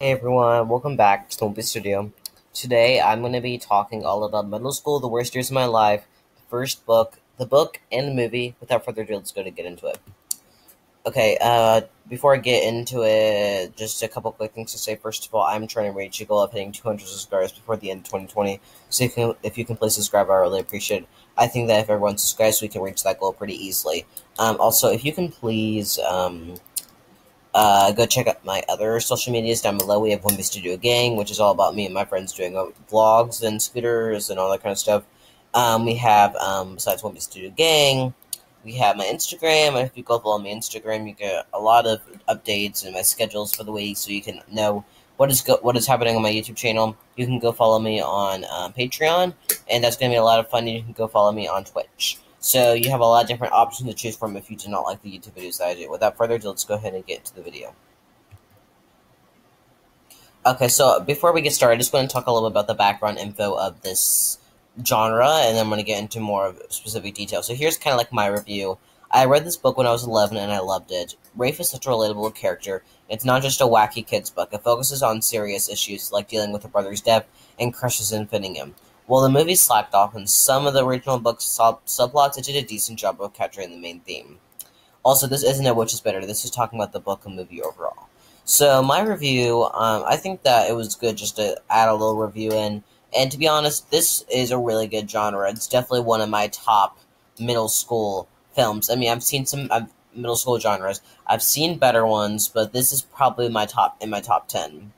Hey everyone, welcome back to Snoopy Studio. Today I'm going to be talking all about middle school, the worst years of my life, the first book, the book, and the movie. Without further ado, let's go to get into it. Okay, uh, before I get into it, just a couple quick things to say. First of all, I'm trying to reach a goal of hitting 200 subscribers before the end of 2020. So if you can, if you can please subscribe, I really appreciate it. I think that if everyone subscribes, we can reach that goal pretty easily. Um, also, if you can please um, uh, go check out my other social medias down below. We have Wimpy Studio Gang, which is all about me and my friends doing uh, vlogs and scooters and all that kind of stuff. Um, we have, um, besides Wimpy Studio Gang, we have my Instagram. If you go follow my Instagram, you get a lot of updates and my schedules for the week, so you can know what is go- what is happening on my YouTube channel. You can go follow me on um, Patreon, and that's going to be a lot of fun. You can go follow me on Twitch. So you have a lot of different options to choose from if you do not like the YouTube videos that I do. Without further ado, let's go ahead and get into the video. Okay, so before we get started, I just want to talk a little bit about the background info of this genre, and then I'm going to get into more specific details. So here's kind of like my review. I read this book when I was 11 and I loved it. Rafe is such a relatable character. It's not just a wacky kids book. It focuses on serious issues like dealing with a brother's death and crushes and fitting him. While the movie slacked off in some of the original book's sub- subplots, it did a decent job of capturing the main theme. Also, this isn't a which is better. This is talking about the book and movie overall. So my review, um, I think that it was good just to add a little review in. And to be honest, this is a really good genre. It's definitely one of my top middle school films. I mean, I've seen some uh, middle school genres. I've seen better ones, but this is probably my top in my top ten.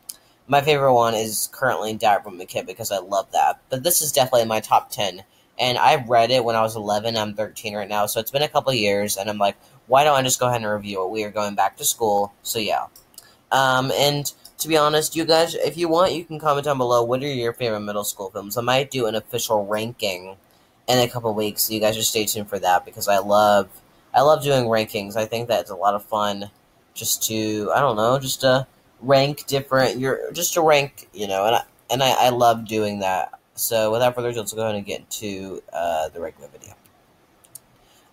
My favorite one is currently Diary from a Kid because I love that. But this is definitely my top 10. And I read it when I was 11. I'm 13 right now. So it's been a couple years. And I'm like, why don't I just go ahead and review it? We are going back to school. So yeah. Um, and to be honest, you guys, if you want, you can comment down below what are your favorite middle school films. I might do an official ranking in a couple weeks. So you guys just stay tuned for that because I love. I love doing rankings. I think that's a lot of fun just to, I don't know, just to rank different. You're just to rank, you know, and I, and I, I love doing that. So without further ado, let's go ahead and get to uh, the regular video.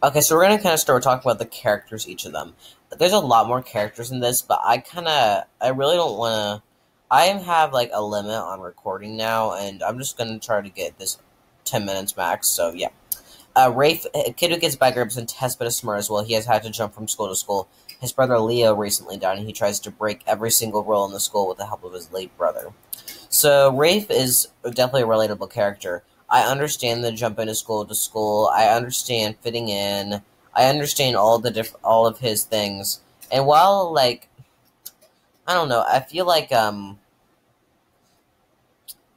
Okay, so we're gonna kind of start talking about the characters, each of them. There's a lot more characters in this, but I kind of, I really don't want to. I have like a limit on recording now, and I'm just gonna try to get this ten minutes max. So yeah. Uh, Rafe, a kid who gets grades and tests but is smart as well. He has had to jump from school to school his brother Leo recently died, and he tries to break every single rule in the school with the help of his late brother. So Rafe is definitely a relatable character. I understand the jump into school to school. I understand fitting in. I understand all the diff- all of his things. And while like I don't know, I feel like um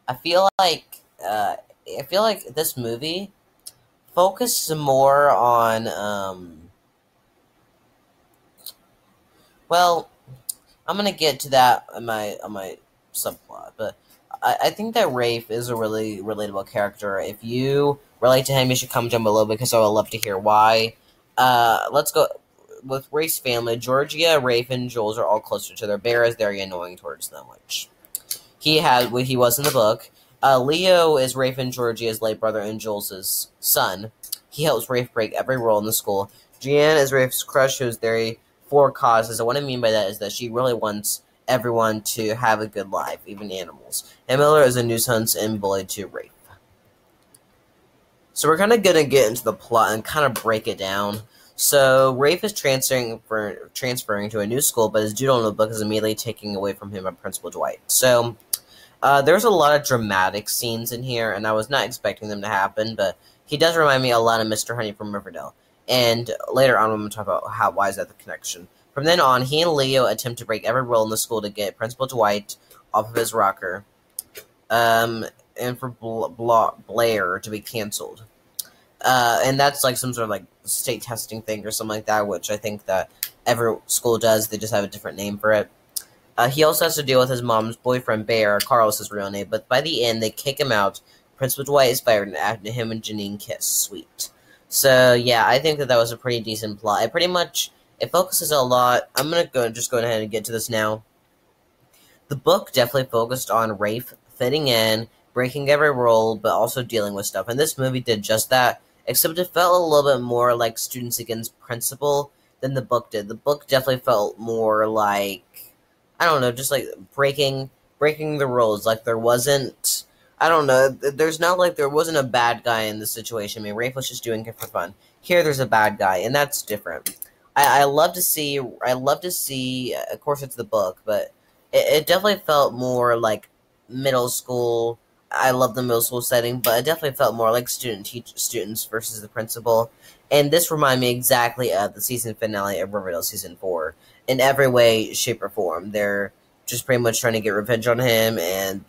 I feel like uh I feel like this movie focused more on um Well, I'm gonna get to that on my on my subplot, but I, I think that Rafe is a really relatable character. If you relate to him, you should comment down below because I would love to hear why. Uh, let's go with Rafe's family. Georgia, Rafe, and Jules are all close to other. Bear is very annoying towards them, which he had what he was in the book. Uh, Leo is Rafe and Georgia's late brother and Jules' son. He helps Rafe break every rule in the school. Jeanne is Rafe's crush, who's very for causes. And what I mean by that is that she really wants everyone to have a good life, even animals. And Miller is a nuisance and bullied to Rafe. So we're kind of gonna get into the plot and kind of break it down. So Rafe is transferring for transferring to a new school, but his doodle notebook is immediately taken away from him by Principal Dwight. So uh, there's a lot of dramatic scenes in here, and I was not expecting them to happen, but he does remind me a lot of Mr. Honey from Riverdale. And later on, I'm going to talk about how why is that the connection. From then on, he and Leo attempt to break every rule in the school to get Principal Dwight off of his rocker, um, and for Blair to be canceled. Uh, and that's like some sort of like state testing thing or something like that, which I think that every school does. They just have a different name for it. Uh, he also has to deal with his mom's boyfriend, Bear. Carlos his real name, but by the end, they kick him out. Principal Dwight is fired, and him and Janine kiss. Sweet. So yeah, I think that that was a pretty decent plot. It pretty much it focuses a lot. I'm gonna go just go ahead and get to this now. The book definitely focused on Rafe fitting in, breaking every rule, but also dealing with stuff. And this movie did just that, except it felt a little bit more like Students Against Principal than the book did. The book definitely felt more like I don't know, just like breaking breaking the rules. Like there wasn't I don't know. There's not like there wasn't a bad guy in the situation. I mean, Rafe was just doing it for fun. Here, there's a bad guy, and that's different. I, I love to see. I love to see. Uh, of course, it's the book, but it, it definitely felt more like middle school. I love the middle school setting, but it definitely felt more like student teach students versus the principal. And this reminded me exactly of the season finale of Riverdale season four in every way, shape, or form. They're just pretty much trying to get revenge on him, and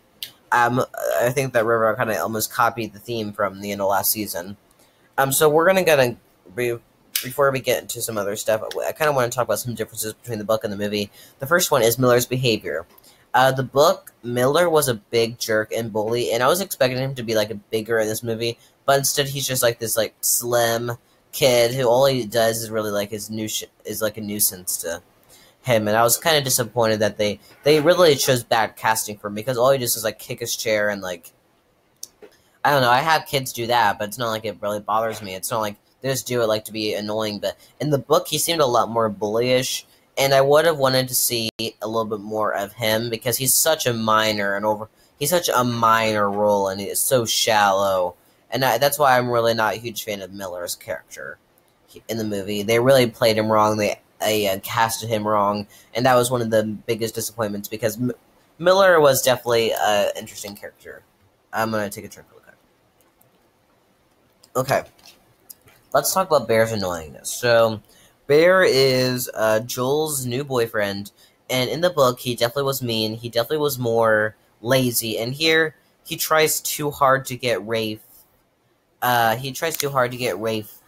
um, I think that River kind of almost copied the theme from the end of last season. Um, so we're gonna get be, before we get into some other stuff. I kind of want to talk about some differences between the book and the movie. The first one is Miller's behavior. Uh, the book Miller was a big jerk and bully, and I was expecting him to be like a bigger in this movie, but instead he's just like this like slim kid who all he does is really like his new is like a nuisance to him, and I was kind of disappointed that they they really chose bad casting for him because all he does is like kick his chair and like I don't know. I have kids do that, but it's not like it really bothers me. It's not like they just do it like to be annoying. But in the book, he seemed a lot more bullyish, and I would have wanted to see a little bit more of him because he's such a minor and over. He's such a minor role, and he's so shallow, and I, that's why I'm really not a huge fan of Miller's character in the movie. They really played him wrong. They I uh, casted him wrong, and that was one of the biggest disappointments because M- Miller was definitely an interesting character. I'm gonna take a drink real quick. Okay, let's talk about Bear's annoyingness. So, Bear is uh, Joel's new boyfriend, and in the book, he definitely was mean. He definitely was more lazy, and here he tries too hard to get Rafe. Uh, he tries too hard to get Rafe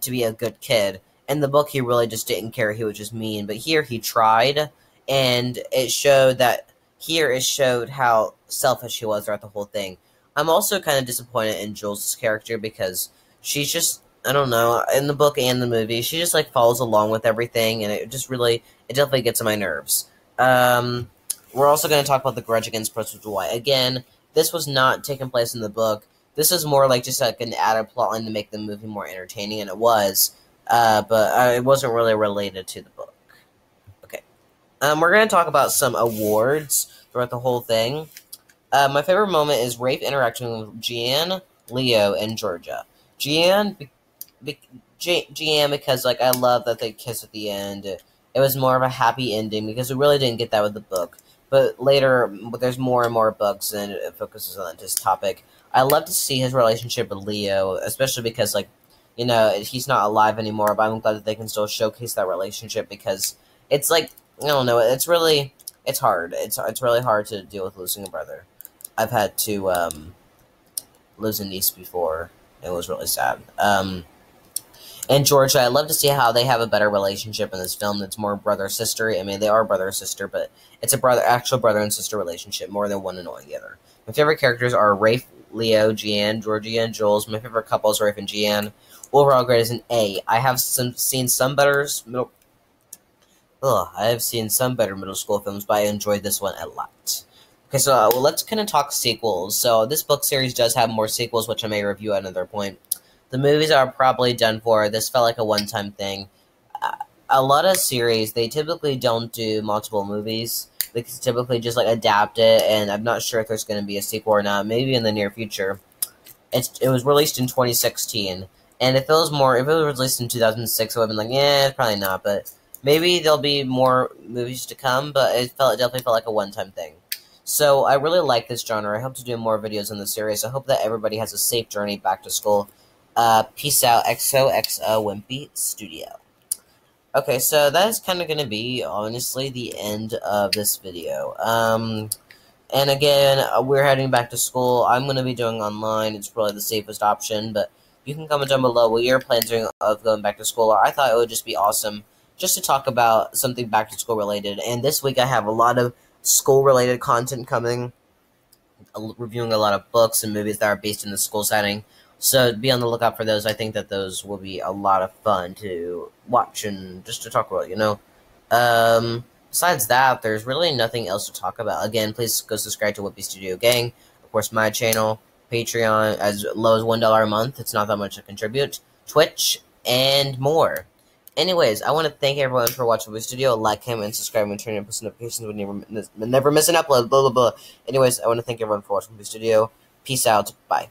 to be a good kid in the book he really just didn't care. He was just mean. But here he tried and it showed that here it showed how selfish he was throughout the whole thing. I'm also kind of disappointed in jules' character because she's just i don't know in the book and the movie she just like follows along with everything and it just really it definitely gets on my nerves. Um, we're also going to talk about the grudge against principal dwight again this was not taking place in the book. This is more like just like an added plotline to make the movie more entertaining and it was uh, but uh, it wasn't really related to the book. Okay, um, we're going to talk about some awards throughout the whole thing. Uh, my favorite moment is Rafe interacting with Jean, Leo, and Georgia. Jean, be, be, Jean, because like I love that they kiss at the end. It was more of a happy ending because we really didn't get that with the book. But later, there's more and more books, and it focuses on this topic. I love to see his relationship with Leo, especially because like you know, he's not alive anymore, but I'm glad that they can still showcase that relationship because it's like I don't know, it's really it's hard. It's it's really hard to deal with losing a brother. I've had to um, lose a niece before. It was really sad. Um, and Georgia, I love to see how they have a better relationship in this film. That's more brother sister. I mean, they are brother sister, but it's a brother, actual brother and sister relationship more than one annoying the other. My favorite characters are Rafe, Leo, Jean, Georgia, and Jules. My favorite couples, Rafe and Jean. Overall grade is an A. I have some seen some better middle. Ugh, I have seen some better middle school films, but I enjoyed this one a lot. Okay, so uh, well, let's kind of talk sequels. So this book series does have more sequels, which I may review at another point. The movies are probably done for. This felt like a one-time thing. Uh, a lot of series they typically don't do multiple movies. They typically just like adapt it, and I'm not sure if there's going to be a sequel or not. Maybe in the near future. It's it was released in 2016. And if it was more, if it was released in 2006, I would have been like, yeah, probably not. But maybe there'll be more movies to come. But it felt, it definitely felt like a one-time thing. So I really like this genre. I hope to do more videos in the series. I hope that everybody has a safe journey back to school. Uh, peace out, XOXO Wimpy Studio. Okay, so that is kind of going to be, honestly, the end of this video. Um, and again, uh, we're heading back to school. I'm going to be doing online. It's probably the safest option, but you can comment down below what your plans are of going back to school are. I thought it would just be awesome just to talk about something back to school related. And this week I have a lot of school related content coming, reviewing a lot of books and movies that are based in the school setting. So be on the lookout for those. I think that those will be a lot of fun to watch and just to talk about, you know. Um, besides that, there's really nothing else to talk about. Again, please go subscribe to Wimpy Studio Gang. Of course, my channel. Patreon as low as $1 a month. It's not that much to contribute. Twitch, and more. Anyways, I want to thank everyone for watching the studio. Like, comment, and subscribe, and turn on post notifications when you never, miss an upload. Blah blah blah. Anyways, I want to thank everyone for watching the studio. Peace out. Bye.